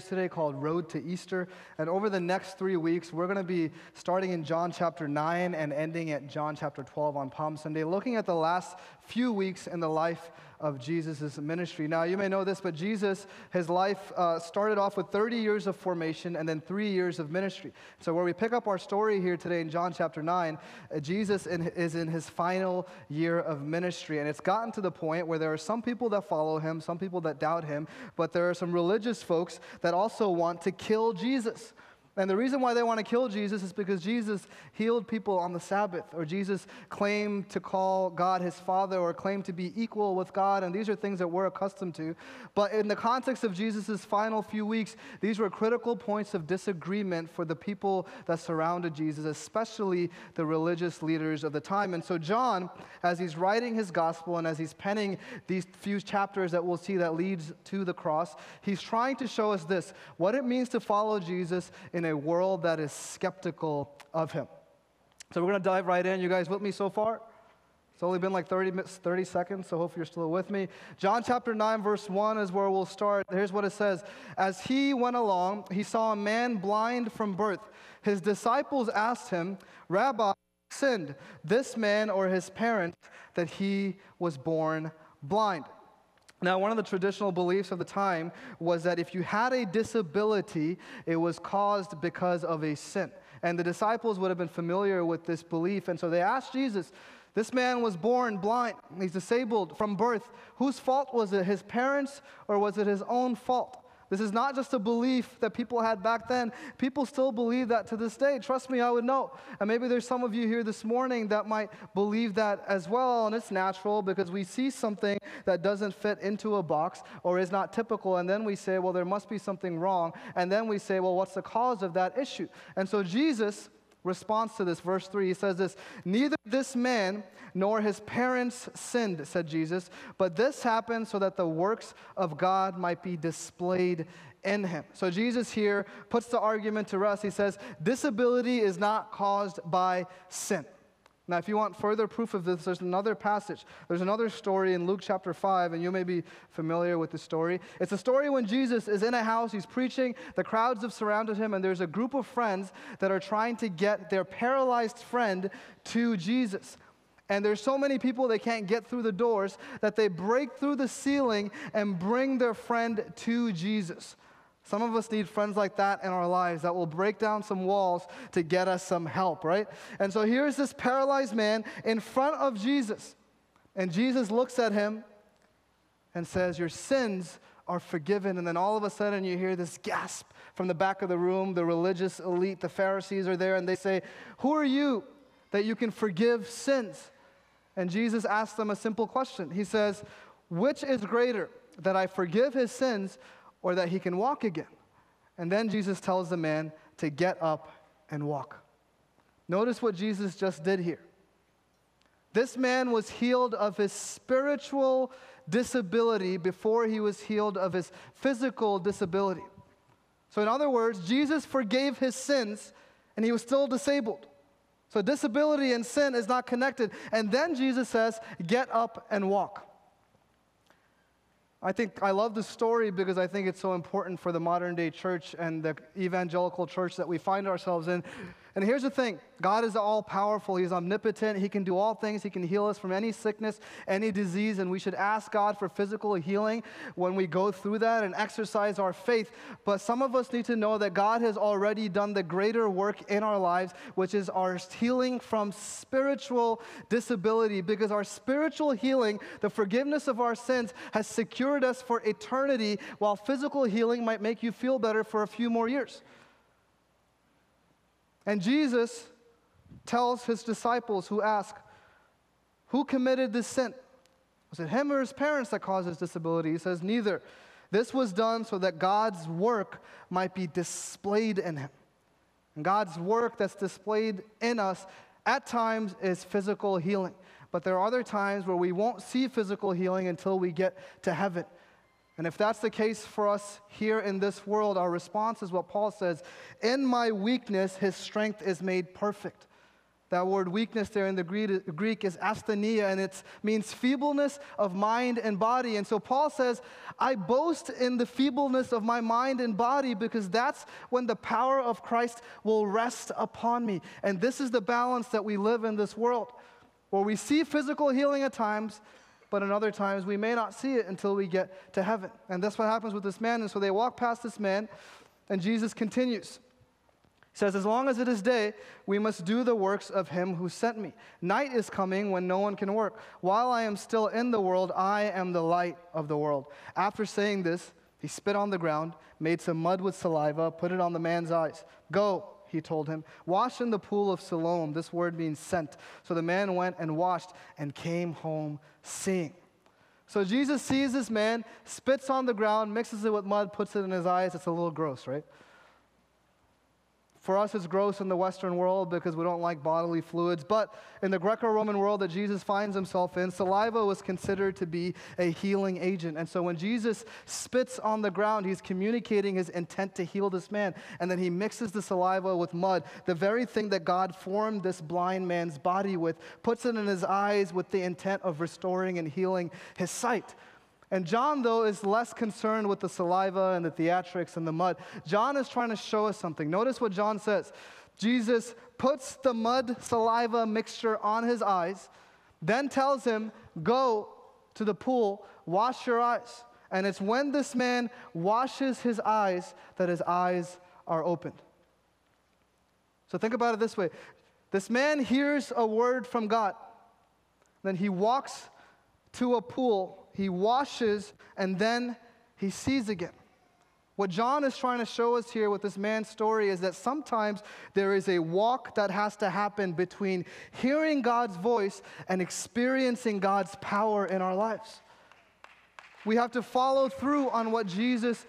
today called Road to Easter. And over the next three weeks, we're going to be starting in John chapter 9 and ending at John chapter 12 on Palm Sunday, looking at the last few weeks in the life of Jesus' ministry. Now, you may know this, but Jesus, his life uh, started off with 30 years of formation and then three years of ministry. So, where we pick up our story here today in John chapter 9, uh, Jesus in, is in his final year of ministry. And it's gotten to the point where there are some people that follow him, some people that doubt him, but there are some religious folks that also want to kill Jesus. And the reason why they want to kill Jesus is because Jesus healed people on the Sabbath, or Jesus claimed to call God his Father, or claimed to be equal with God. And these are things that we're accustomed to. But in the context of Jesus' final few weeks, these were critical points of disagreement for the people that surrounded Jesus, especially the religious leaders of the time. And so, John, as he's writing his gospel and as he's penning these few chapters that we'll see that leads to the cross, he's trying to show us this what it means to follow Jesus in in a world that is skeptical of him. So we're going to dive right in. You guys with me so far? It's only been like 30, 30 seconds, so hopefully you're still with me. John chapter 9, verse 1 is where we'll start. Here's what it says As he went along, he saw a man blind from birth. His disciples asked him, Rabbi, sinned this man or his parents that he was born blind? Now, one of the traditional beliefs of the time was that if you had a disability, it was caused because of a sin. And the disciples would have been familiar with this belief. And so they asked Jesus, This man was born blind, he's disabled from birth. Whose fault was it, his parents, or was it his own fault? This is not just a belief that people had back then. People still believe that to this day. Trust me, I would know. And maybe there's some of you here this morning that might believe that as well. And it's natural because we see something that doesn't fit into a box or is not typical. And then we say, well, there must be something wrong. And then we say, well, what's the cause of that issue? And so Jesus responds to this. Verse 3, he says this Neither this man nor his parents sinned, said Jesus, but this happened so that the works of God might be displayed in him. So Jesus here puts the argument to rest. He says, Disability is not caused by sin. Now, if you want further proof of this, there's another passage. There's another story in Luke chapter 5, and you may be familiar with the story. It's a story when Jesus is in a house, he's preaching, the crowds have surrounded him, and there's a group of friends that are trying to get their paralyzed friend to Jesus. And there's so many people they can't get through the doors that they break through the ceiling and bring their friend to Jesus. Some of us need friends like that in our lives that will break down some walls to get us some help, right? And so here's this paralyzed man in front of Jesus. And Jesus looks at him and says, Your sins are forgiven. And then all of a sudden you hear this gasp from the back of the room. The religious elite, the Pharisees are there, and they say, Who are you that you can forgive sins? And Jesus asks them a simple question. He says, Which is greater, that I forgive his sins or that he can walk again. And then Jesus tells the man to get up and walk. Notice what Jesus just did here. This man was healed of his spiritual disability before he was healed of his physical disability. So, in other words, Jesus forgave his sins and he was still disabled. So, disability and sin is not connected. And then Jesus says, Get up and walk. I think I love this story because I think it's so important for the modern day church and the evangelical church that we find ourselves in. And here's the thing God is all powerful, He's omnipotent, He can do all things, He can heal us from any sickness, any disease, and we should ask God for physical healing when we go through that and exercise our faith. But some of us need to know that God has already done the greater work in our lives, which is our healing from spiritual disability, because our spiritual healing, the forgiveness of our sins, has secured us for eternity, while physical healing might make you feel better for a few more years. And Jesus tells his disciples who ask, Who committed this sin? Was it him or his parents that caused his disability? He says, Neither. This was done so that God's work might be displayed in him. And God's work that's displayed in us at times is physical healing. But there are other times where we won't see physical healing until we get to heaven. And if that's the case for us here in this world, our response is what Paul says In my weakness, his strength is made perfect. That word weakness there in the Greek is asthenia, and it means feebleness of mind and body. And so Paul says, I boast in the feebleness of my mind and body because that's when the power of Christ will rest upon me. And this is the balance that we live in this world, where we see physical healing at times, but in other times we may not see it until we get to heaven. And that's what happens with this man. And so they walk past this man, and Jesus continues. He says, As long as it is day, we must do the works of him who sent me. Night is coming when no one can work. While I am still in the world, I am the light of the world. After saying this, he spit on the ground, made some mud with saliva, put it on the man's eyes. Go, he told him, wash in the pool of Siloam. This word means sent. So the man went and washed and came home seeing. So Jesus sees this man, spits on the ground, mixes it with mud, puts it in his eyes. It's a little gross, right? For us, it's gross in the Western world because we don't like bodily fluids. But in the Greco Roman world that Jesus finds himself in, saliva was considered to be a healing agent. And so when Jesus spits on the ground, he's communicating his intent to heal this man. And then he mixes the saliva with mud, the very thing that God formed this blind man's body with, puts it in his eyes with the intent of restoring and healing his sight. And John, though, is less concerned with the saliva and the theatrics and the mud. John is trying to show us something. Notice what John says Jesus puts the mud saliva mixture on his eyes, then tells him, Go to the pool, wash your eyes. And it's when this man washes his eyes that his eyes are opened. So think about it this way this man hears a word from God, then he walks to a pool he washes, and then he sees again. What John is trying to show us here with this man's story is that sometimes there is a walk that has to happen between hearing God's voice and experiencing God's power in our lives. We have to follow through on what Jesus,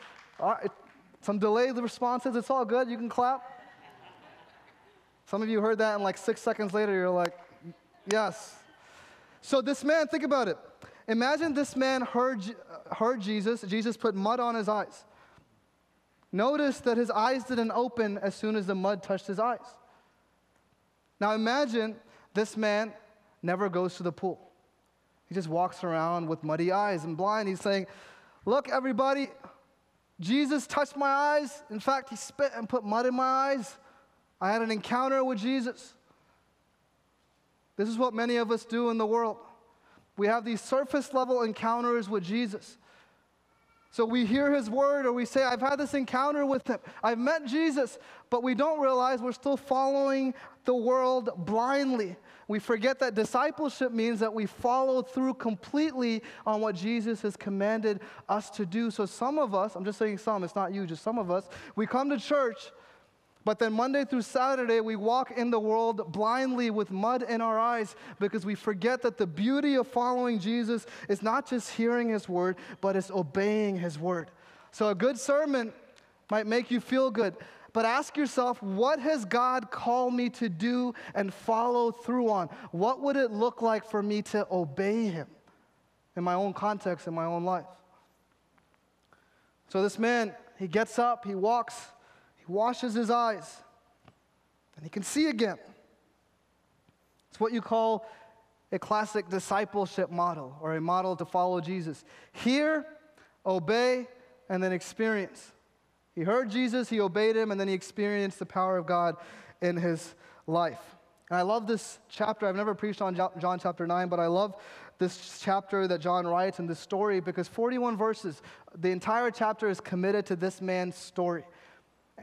some delayed responses, it's all good, you can clap. Some of you heard that, and like six seconds later, you're like, yes. So, this man, think about it. Imagine this man heard, heard Jesus. Jesus put mud on his eyes. Notice that his eyes didn't open as soon as the mud touched his eyes. Now imagine this man never goes to the pool. He just walks around with muddy eyes and blind. He's saying, Look, everybody, Jesus touched my eyes. In fact, he spit and put mud in my eyes. I had an encounter with Jesus. This is what many of us do in the world. We have these surface level encounters with Jesus. So we hear his word or we say, I've had this encounter with him. I've met Jesus, but we don't realize we're still following the world blindly. We forget that discipleship means that we follow through completely on what Jesus has commanded us to do. So some of us, I'm just saying some, it's not you, just some of us, we come to church but then Monday through Saturday, we walk in the world blindly with mud in our eyes because we forget that the beauty of following Jesus is not just hearing his word, but it's obeying his word. So a good sermon might make you feel good, but ask yourself, what has God called me to do and follow through on? What would it look like for me to obey him in my own context, in my own life? So this man, he gets up, he walks he washes his eyes and he can see again. It's what you call a classic discipleship model or a model to follow Jesus. Hear, obey, and then experience. He heard Jesus, he obeyed him, and then he experienced the power of God in his life. And I love this chapter. I've never preached on John chapter 9, but I love this chapter that John writes and this story because 41 verses, the entire chapter is committed to this man's story.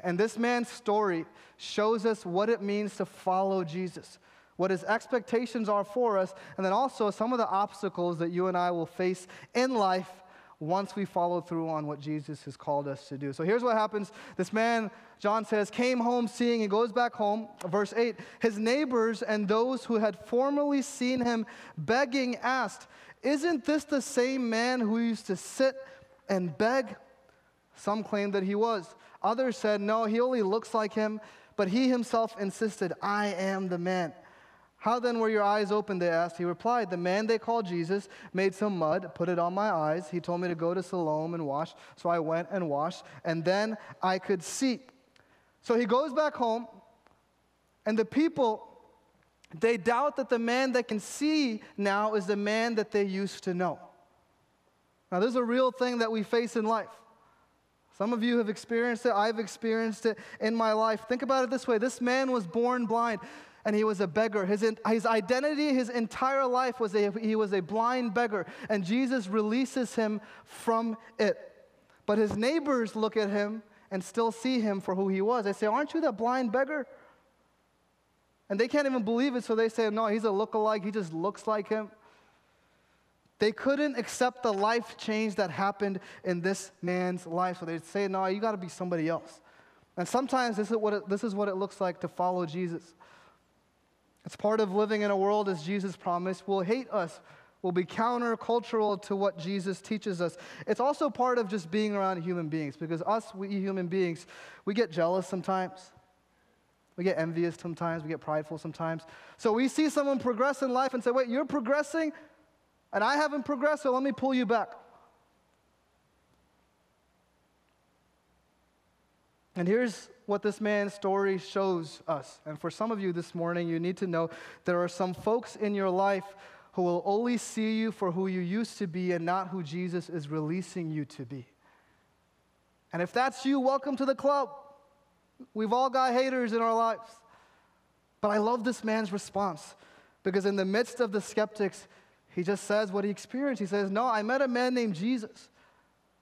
And this man's story shows us what it means to follow Jesus, what his expectations are for us, and then also some of the obstacles that you and I will face in life once we follow through on what Jesus has called us to do. So here's what happens. This man, John says, came home seeing, he goes back home. Verse 8 His neighbors and those who had formerly seen him begging asked, Isn't this the same man who used to sit and beg? Some claimed that he was. Others said, No, he only looks like him. But he himself insisted, I am the man. How then were your eyes opened? They asked. He replied, The man they called Jesus made some mud, put it on my eyes. He told me to go to Siloam and wash. So I went and washed, and then I could see. So he goes back home, and the people They doubt that the man that can see now is the man that they used to know. Now, this is a real thing that we face in life. Some of you have experienced it. I've experienced it in my life. Think about it this way this man was born blind and he was a beggar. His, his identity, his entire life was a, he was a blind beggar. And Jesus releases him from it. But his neighbors look at him and still see him for who he was. They say, Aren't you that blind beggar? And they can't even believe it, so they say, No, he's a look-alike. He just looks like him. They couldn't accept the life change that happened in this man's life. So they'd say, No, you got to be somebody else. And sometimes this is, what it, this is what it looks like to follow Jesus. It's part of living in a world, as Jesus promised, will hate us, will be countercultural to what Jesus teaches us. It's also part of just being around human beings because us, we human beings, we get jealous sometimes. We get envious sometimes. We get prideful sometimes. So we see someone progress in life and say, wait, you're progressing? And I haven't progressed, so let me pull you back. And here's what this man's story shows us. And for some of you this morning, you need to know there are some folks in your life who will only see you for who you used to be and not who Jesus is releasing you to be. And if that's you, welcome to the club. We've all got haters in our lives. But I love this man's response because, in the midst of the skeptics, he just says what he experienced. He says, No, I met a man named Jesus,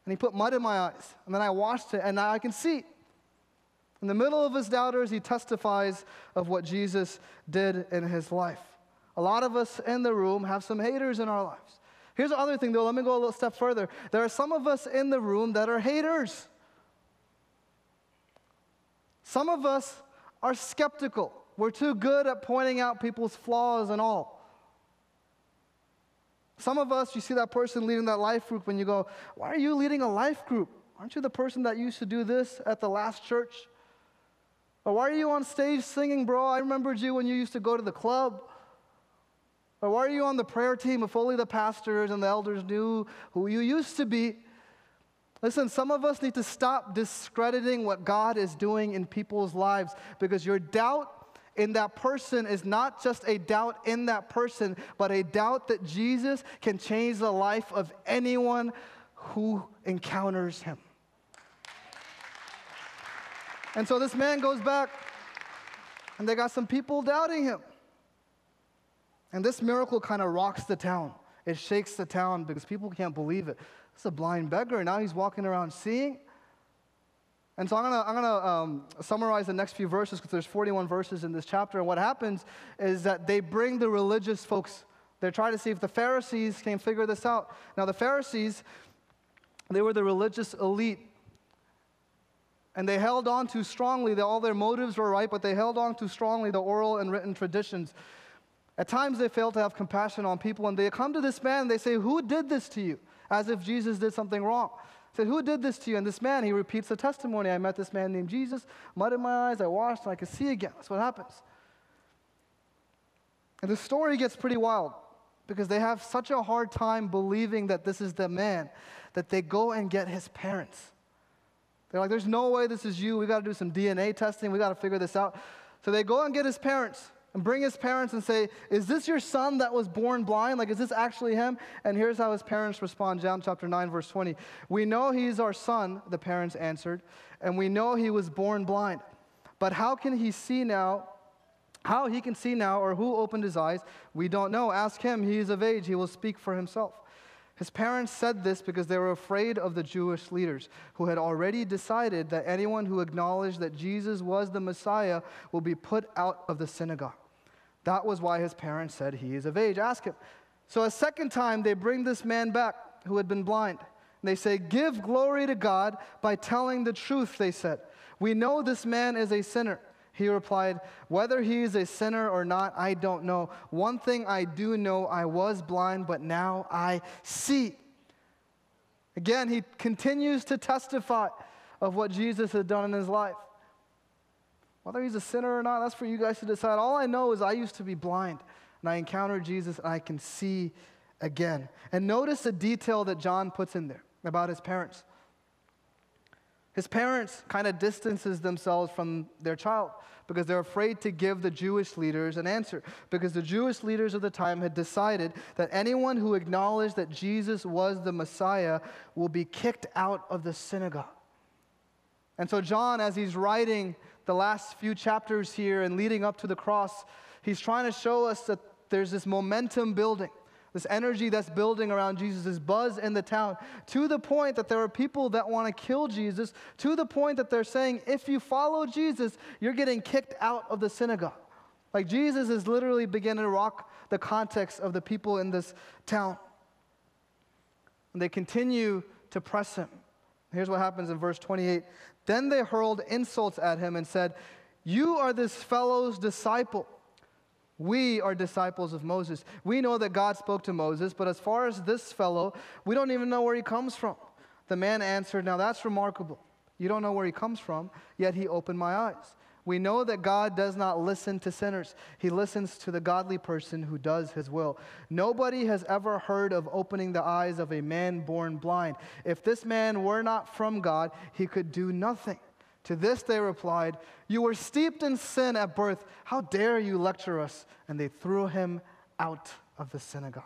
and he put mud in my eyes, and then I washed it, and now I can see. In the middle of his doubters, he testifies of what Jesus did in his life. A lot of us in the room have some haters in our lives. Here's the other thing, though. Let me go a little step further. There are some of us in the room that are haters. Some of us are skeptical. We're too good at pointing out people's flaws and all. Some of us, you see that person leading that life group, and you go, Why are you leading a life group? Aren't you the person that used to do this at the last church? Or why are you on stage singing, bro? I remembered you when you used to go to the club. Or why are you on the prayer team if only the pastors and the elders knew who you used to be? Listen, some of us need to stop discrediting what God is doing in people's lives because your doubt in that person is not just a doubt in that person, but a doubt that Jesus can change the life of anyone who encounters him. And so this man goes back, and they got some people doubting him. And this miracle kind of rocks the town. It shakes the town because people can't believe it. It's a blind beggar. and Now he's walking around seeing. And so I'm going to I'm gonna, um, summarize the next few verses because there's 41 verses in this chapter. And what happens is that they bring the religious folks. They're trying to see if the Pharisees can figure this out. Now, the Pharisees, they were the religious elite. And they held on too strongly. That all their motives were right, but they held on too strongly the oral and written traditions. At times, they failed to have compassion on people. And they come to this man and they say, Who did this to you? As if Jesus did something wrong said, Who did this to you? And this man, he repeats the testimony. I met this man named Jesus, mud in my eyes, I washed, and I could see again. That's what happens. And the story gets pretty wild because they have such a hard time believing that this is the man that they go and get his parents. They're like, There's no way this is you. We got to do some DNA testing. We got to figure this out. So they go and get his parents and bring his parents and say, Is this your son that was born blind? Like, is this actually him? And here's how his parents respond John chapter 9, verse 20. We know he's our son, the parents answered, and we know he was born blind. But how can he see now? How he can see now, or who opened his eyes, we don't know. Ask him, he is of age, he will speak for himself. His parents said this because they were afraid of the Jewish leaders who had already decided that anyone who acknowledged that Jesus was the Messiah will be put out of the synagogue. That was why his parents said he is of age. Ask him. So a second time, they bring this man back who had been blind. And they say, Give glory to God by telling the truth, they said. We know this man is a sinner. He replied, Whether he is a sinner or not, I don't know. One thing I do know I was blind, but now I see. Again, he continues to testify of what Jesus had done in his life. Whether he's a sinner or not, that's for you guys to decide. All I know is I used to be blind, and I encountered Jesus, and I can see again. And notice the detail that John puts in there about his parents. His parents kind of distances themselves from their child because they're afraid to give the Jewish leaders an answer. Because the Jewish leaders of the time had decided that anyone who acknowledged that Jesus was the Messiah will be kicked out of the synagogue. And so, John, as he's writing the last few chapters here and leading up to the cross, he's trying to show us that there's this momentum building this energy that's building around Jesus, this buzz in the town, to the point that there are people that want to kill Jesus, to the point that they're saying, if you follow Jesus, you're getting kicked out of the synagogue. Like Jesus is literally beginning to rock the context of the people in this town. And they continue to press him. Here's what happens in verse 28. Then they hurled insults at him and said, You are this fellow's disciple. We are disciples of Moses. We know that God spoke to Moses, but as far as this fellow, we don't even know where he comes from. The man answered, Now that's remarkable. You don't know where he comes from, yet he opened my eyes. We know that God does not listen to sinners. He listens to the godly person who does his will. Nobody has ever heard of opening the eyes of a man born blind. If this man were not from God, he could do nothing. To this they replied, You were steeped in sin at birth. How dare you lecture us? And they threw him out of the synagogue.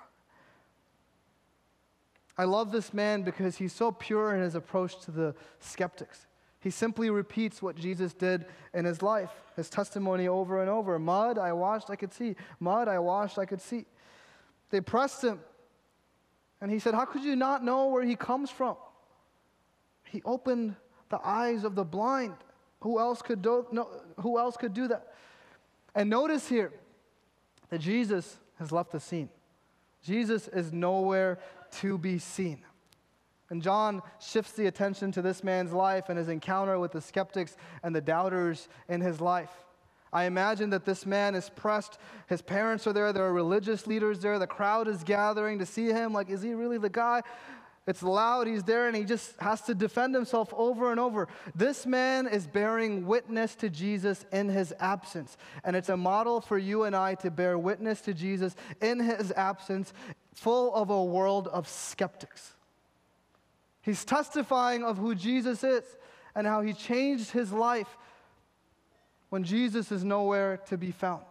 I love this man because he's so pure in his approach to the skeptics. He simply repeats what Jesus did in his life, his testimony over and over. Mud I washed, I could see. Mud I washed, I could see. They pressed him, and he said, How could you not know where he comes from? He opened the eyes of the blind. Who else could do, no, who else could do that? And notice here that Jesus has left the scene. Jesus is nowhere to be seen. And John shifts the attention to this man's life and his encounter with the skeptics and the doubters in his life. I imagine that this man is pressed. His parents are there. There are religious leaders there. The crowd is gathering to see him. Like, is he really the guy? It's loud, he's there, and he just has to defend himself over and over. This man is bearing witness to Jesus in his absence. And it's a model for you and I to bear witness to Jesus in his absence, full of a world of skeptics. He's testifying of who Jesus is and how he changed his life when Jesus is nowhere to be found.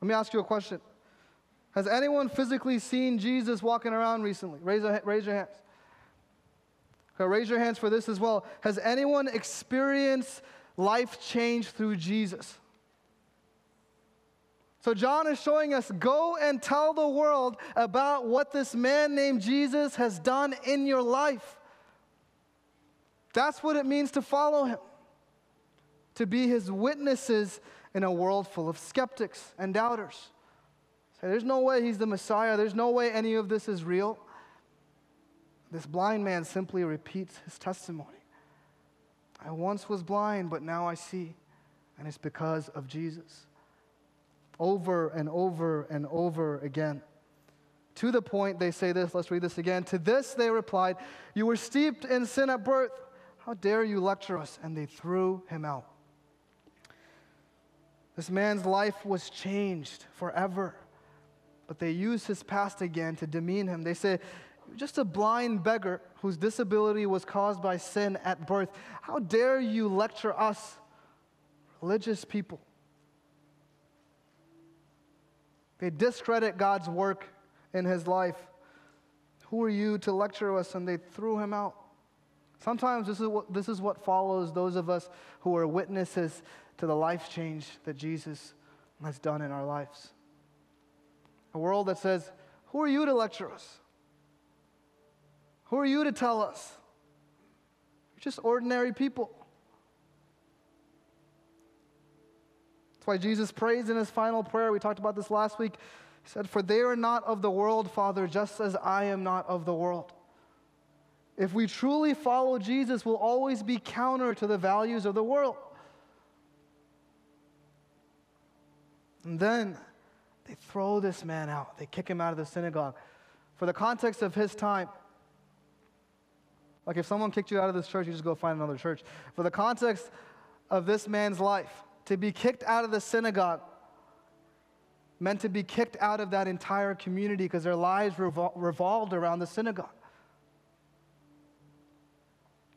Let me ask you a question. Has anyone physically seen Jesus walking around recently? Raise, a, raise your hands. Okay, raise your hands for this as well. Has anyone experienced life change through Jesus? So, John is showing us go and tell the world about what this man named Jesus has done in your life. That's what it means to follow him, to be his witnesses in a world full of skeptics and doubters. There's no way he's the Messiah. There's no way any of this is real. This blind man simply repeats his testimony. I once was blind, but now I see, and it's because of Jesus. Over and over and over again. To the point, they say this, let's read this again. To this they replied, You were steeped in sin at birth. How dare you lecture us? And they threw him out. This man's life was changed forever. But they use his past again to demean him. They say, just a blind beggar whose disability was caused by sin at birth. How dare you lecture us, religious people? They discredit God's work in his life. Who are you to lecture us? And they threw him out. Sometimes this is what, this is what follows those of us who are witnesses to the life change that Jesus has done in our lives. A world that says, Who are you to lecture us? Who are you to tell us? You're just ordinary people. That's why Jesus prays in his final prayer. We talked about this last week. He said, For they are not of the world, Father, just as I am not of the world. If we truly follow Jesus, we'll always be counter to the values of the world. And then they throw this man out, they kick him out of the synagogue. For the context of his time, like if someone kicked you out of this church, you just go find another church. For the context of this man's life, to be kicked out of the synagogue meant to be kicked out of that entire community because their lives revol- revolved around the synagogue.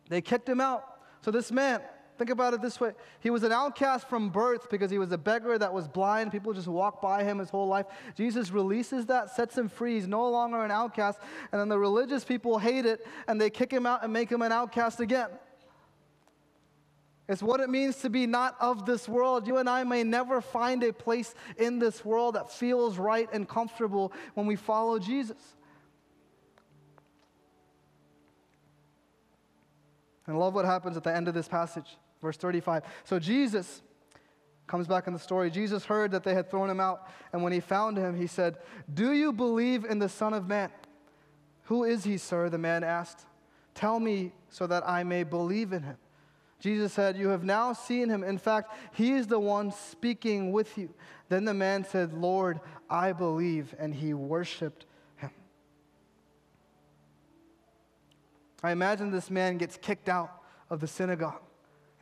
They kicked him out. So this man, think about it this way. He was an outcast from birth because he was a beggar that was blind. People just walked by him his whole life. Jesus releases that, sets him free. He's no longer an outcast. And then the religious people hate it and they kick him out and make him an outcast again. It's what it means to be not of this world. You and I may never find a place in this world that feels right and comfortable when we follow Jesus. And love what happens at the end of this passage, verse 35. So Jesus comes back in the story. Jesus heard that they had thrown him out, and when he found him, he said, Do you believe in the Son of Man? Who is he, sir? The man asked. Tell me so that I may believe in him. Jesus said, You have now seen him. In fact, he is the one speaking with you. Then the man said, Lord, I believe, and he worshiped him. I imagine this man gets kicked out of the synagogue.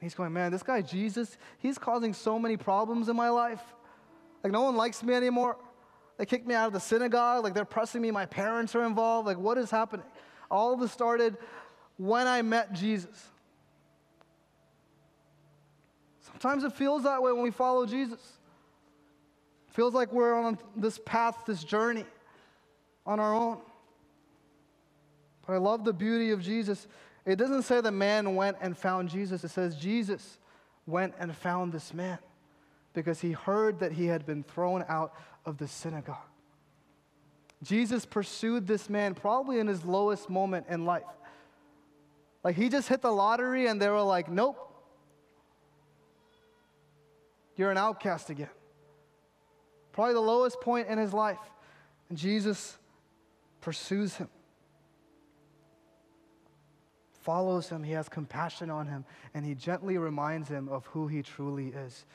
He's going, man, this guy Jesus, he's causing so many problems in my life. Like, no one likes me anymore. They kicked me out of the synagogue. Like, they're pressing me. My parents are involved. Like, what is happening? All of this started when I met Jesus. Sometimes it feels that way when we follow Jesus. It feels like we're on this path, this journey on our own. But I love the beauty of Jesus. It doesn't say the man went and found Jesus, it says Jesus went and found this man because he heard that he had been thrown out of the synagogue. Jesus pursued this man probably in his lowest moment in life. Like he just hit the lottery and they were like, nope, you're an outcast again. Probably the lowest point in his life. And Jesus pursues him follows him, he has compassion on him, and he gently reminds him of who he truly is.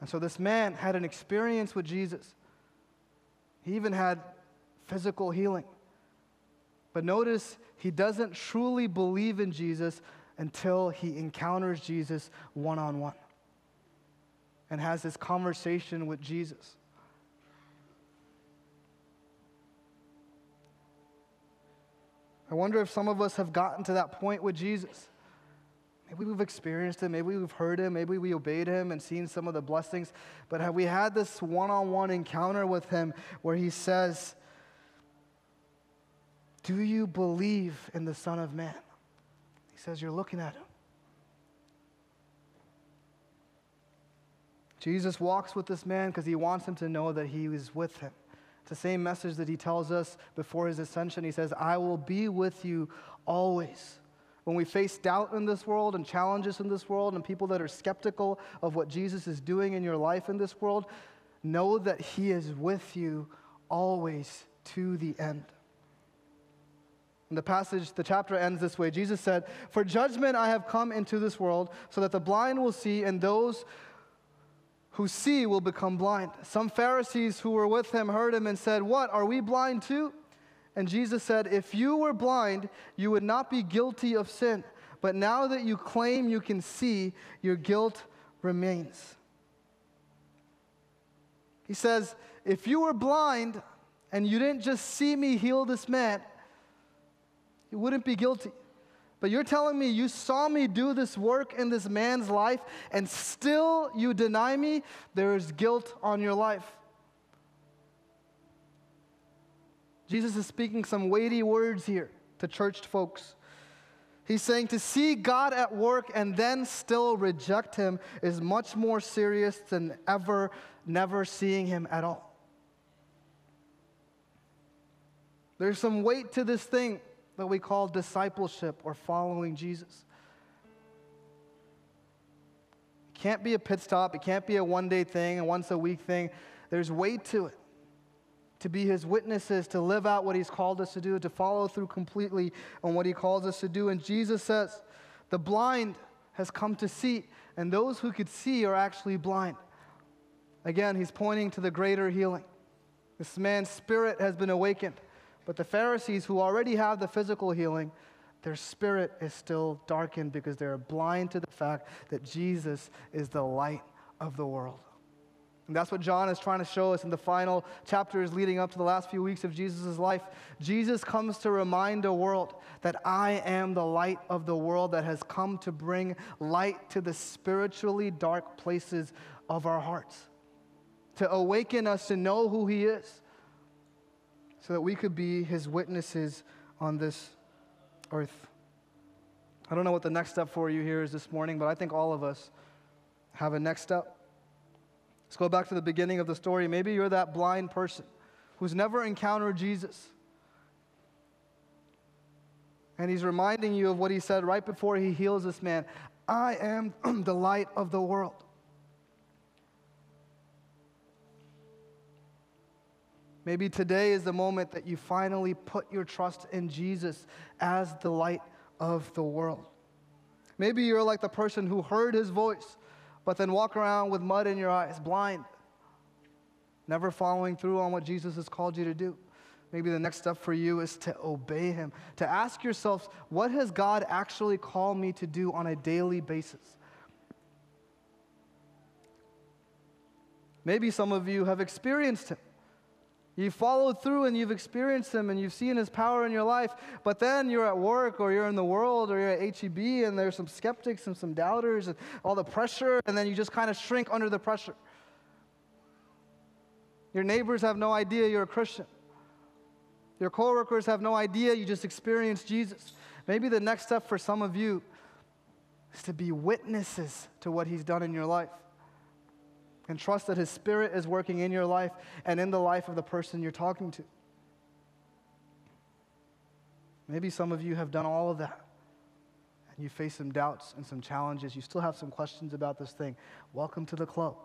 And so this man had an experience with Jesus. He even had physical healing. But notice, he doesn't truly believe in Jesus until he encounters Jesus one on one and has this conversation with Jesus. I wonder if some of us have gotten to that point with Jesus. Maybe we've experienced him, maybe we've heard him, maybe we obeyed him and seen some of the blessings, but have we had this one on one encounter with him where he says, Do you believe in the Son of Man? He says, You're looking at him. Jesus walks with this man because he wants him to know that he is with him. The same message that he tells us before his ascension. He says, I will be with you always. When we face doubt in this world and challenges in this world and people that are skeptical of what Jesus is doing in your life in this world, know that he is with you always to the end. And the passage, the chapter ends this way. Jesus said, For judgment I have come into this world, so that the blind will see, and those who see will become blind. Some Pharisees who were with him heard him and said, What, are we blind too? And Jesus said, If you were blind, you would not be guilty of sin. But now that you claim you can see, your guilt remains. He says, If you were blind and you didn't just see me heal this man, you wouldn't be guilty. But you're telling me you saw me do this work in this man's life and still you deny me? There is guilt on your life. Jesus is speaking some weighty words here to churched folks. He's saying to see God at work and then still reject him is much more serious than ever never seeing him at all. There's some weight to this thing that we call discipleship or following Jesus. It can't be a pit stop, it can't be a one day thing, a once a week thing. There's weight to it. To be his witnesses, to live out what he's called us to do, to follow through completely on what he calls us to do. And Jesus says, the blind has come to see, and those who could see are actually blind. Again, he's pointing to the greater healing. This man's spirit has been awakened. But the Pharisees, who already have the physical healing, their spirit is still darkened because they're blind to the fact that Jesus is the light of the world. And that's what John is trying to show us in the final chapters leading up to the last few weeks of Jesus' life. Jesus comes to remind the world that I am the light of the world that has come to bring light to the spiritually dark places of our hearts, to awaken us to know who He is, so that we could be His witnesses on this earth. I don't know what the next step for you here is this morning, but I think all of us have a next step. Let's go back to the beginning of the story. Maybe you're that blind person who's never encountered Jesus. And he's reminding you of what he said right before he heals this man I am the light of the world. Maybe today is the moment that you finally put your trust in Jesus as the light of the world. Maybe you're like the person who heard his voice, but then walk around with mud in your eyes, blind, never following through on what Jesus has called you to do. Maybe the next step for you is to obey him, to ask yourselves, what has God actually called me to do on a daily basis? Maybe some of you have experienced him. You followed through and you've experienced Him and you've seen His power in your life, but then you're at work or you're in the world or you're at HEB and there's some skeptics and some doubters and all the pressure, and then you just kind of shrink under the pressure. Your neighbors have no idea you're a Christian. Your coworkers have no idea you just experienced Jesus. Maybe the next step for some of you is to be witnesses to what He's done in your life and trust that His Spirit is working in your life and in the life of the person you're talking to. Maybe some of you have done all of that and you face some doubts and some challenges. You still have some questions about this thing. Welcome to the club.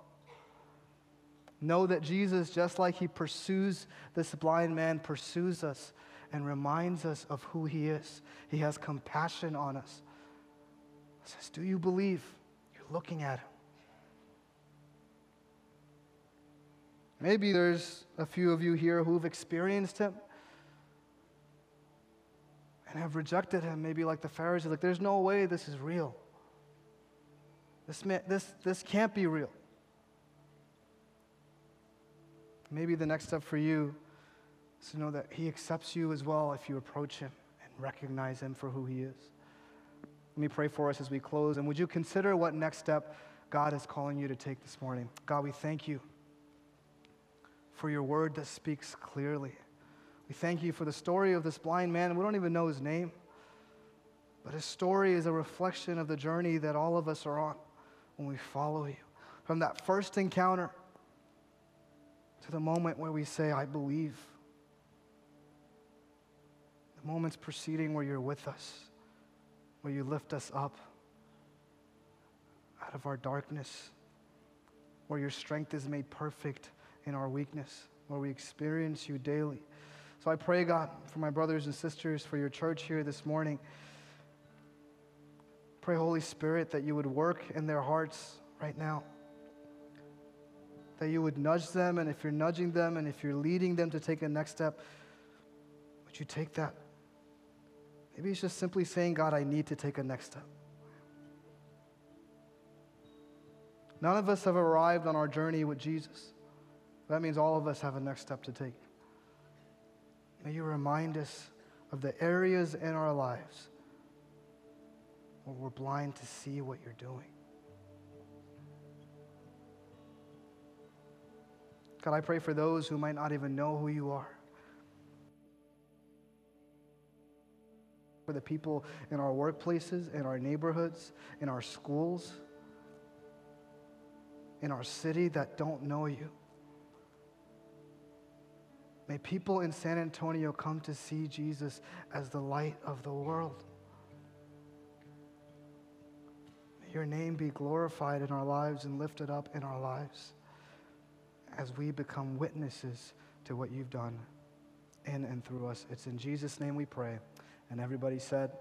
Know that Jesus, just like He pursues this blind man, pursues us and reminds us of who He is. He has compassion on us. He says, Do you believe? You're looking at Him. Maybe there's a few of you here who've experienced him and have rejected him, maybe like the Pharisees, like, there's no way this is real. This, man, this, this can't be real. Maybe the next step for you is to know that he accepts you as well if you approach him and recognize him for who he is. Let me pray for us as we close. And would you consider what next step God is calling you to take this morning? God, we thank you for your word that speaks clearly. We thank you for the story of this blind man. We don't even know his name, but his story is a reflection of the journey that all of us are on when we follow you. From that first encounter to the moment where we say, I believe. The moments preceding where you're with us, where you lift us up out of our darkness, where your strength is made perfect in our weakness, where we experience you daily. So I pray, God, for my brothers and sisters, for your church here this morning. Pray, Holy Spirit, that you would work in their hearts right now. That you would nudge them, and if you're nudging them and if you're leading them to take a next step, would you take that? Maybe it's just simply saying, God, I need to take a next step. None of us have arrived on our journey with Jesus. That means all of us have a next step to take. May you remind us of the areas in our lives where we're blind to see what you're doing. God, I pray for those who might not even know who you are. For the people in our workplaces, in our neighborhoods, in our schools, in our city that don't know you. May people in San Antonio come to see Jesus as the light of the world. May your name be glorified in our lives and lifted up in our lives as we become witnesses to what you've done in and through us. It's in Jesus' name we pray. And everybody said,